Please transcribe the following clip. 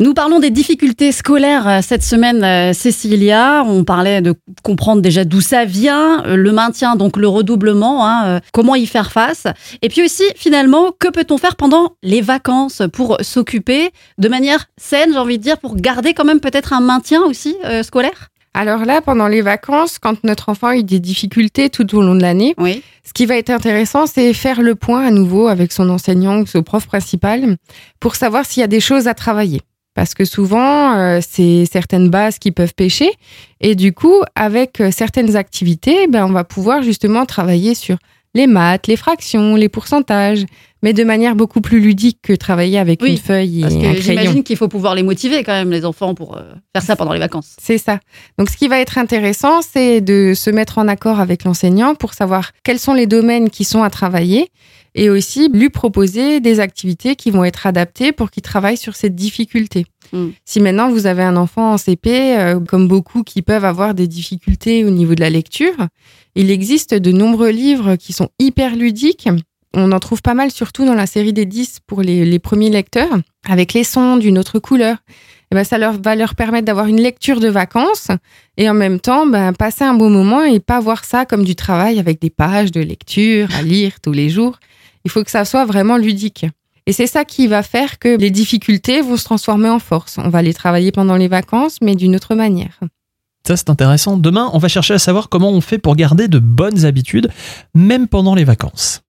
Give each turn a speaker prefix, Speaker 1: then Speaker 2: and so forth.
Speaker 1: Nous parlons des difficultés scolaires euh, cette semaine, euh, Cécilia. On parlait de comprendre déjà d'où ça vient, euh, le maintien, donc le redoublement, hein, comment y faire face. Et puis aussi, finalement, que peut-on faire pendant les vacances pour s'occuper de manière saine, j'ai envie de dire, pour garder quand même peut-être un maintien aussi scolaire?
Speaker 2: Alors là, pendant les vacances, quand notre enfant a eu des difficultés tout au long de l'année,
Speaker 1: oui.
Speaker 2: ce qui va être intéressant, c'est faire le point à nouveau avec son enseignant ou son prof principal pour savoir s'il y a des choses à travailler parce que souvent, euh, c'est certaines bases qui peuvent pêcher. Et du coup, avec euh, certaines activités, ben, on va pouvoir justement travailler sur les maths, les fractions, les pourcentages, mais de manière beaucoup plus ludique que travailler avec une feuille et un crayon.
Speaker 1: J'imagine qu'il faut pouvoir les motiver quand même, les enfants, pour euh, faire ça pendant les vacances.
Speaker 2: C'est ça. Donc, ce qui va être intéressant, c'est de se mettre en accord avec l'enseignant pour savoir quels sont les domaines qui sont à travailler et aussi lui proposer des activités qui vont être adaptées pour qu'il travaille sur cette difficulté. Mm. Si maintenant vous avez un enfant en CP, euh, comme beaucoup qui peuvent avoir des difficultés au niveau de la lecture, il existe de nombreux livres qui sont hyper ludiques. On en trouve pas mal, surtout dans la série des 10 pour les, premiers lecteurs, avec les sons d'une autre couleur. Et eh ben, ça leur, va leur permettre d'avoir une lecture de vacances et en même temps ben, passer un bon moment et pas voir ça comme du travail avec des pages de lecture à lire tous les jours. Il faut que ça soit vraiment ludique. Et c'est ça qui va faire que les difficultés vont se transformer en force. On va les travailler pendant les vacances, mais d'une autre manière.
Speaker 3: Ça, c'est intéressant. Demain, on va chercher à savoir comment on fait pour garder de bonnes habitudes, même pendant les vacances.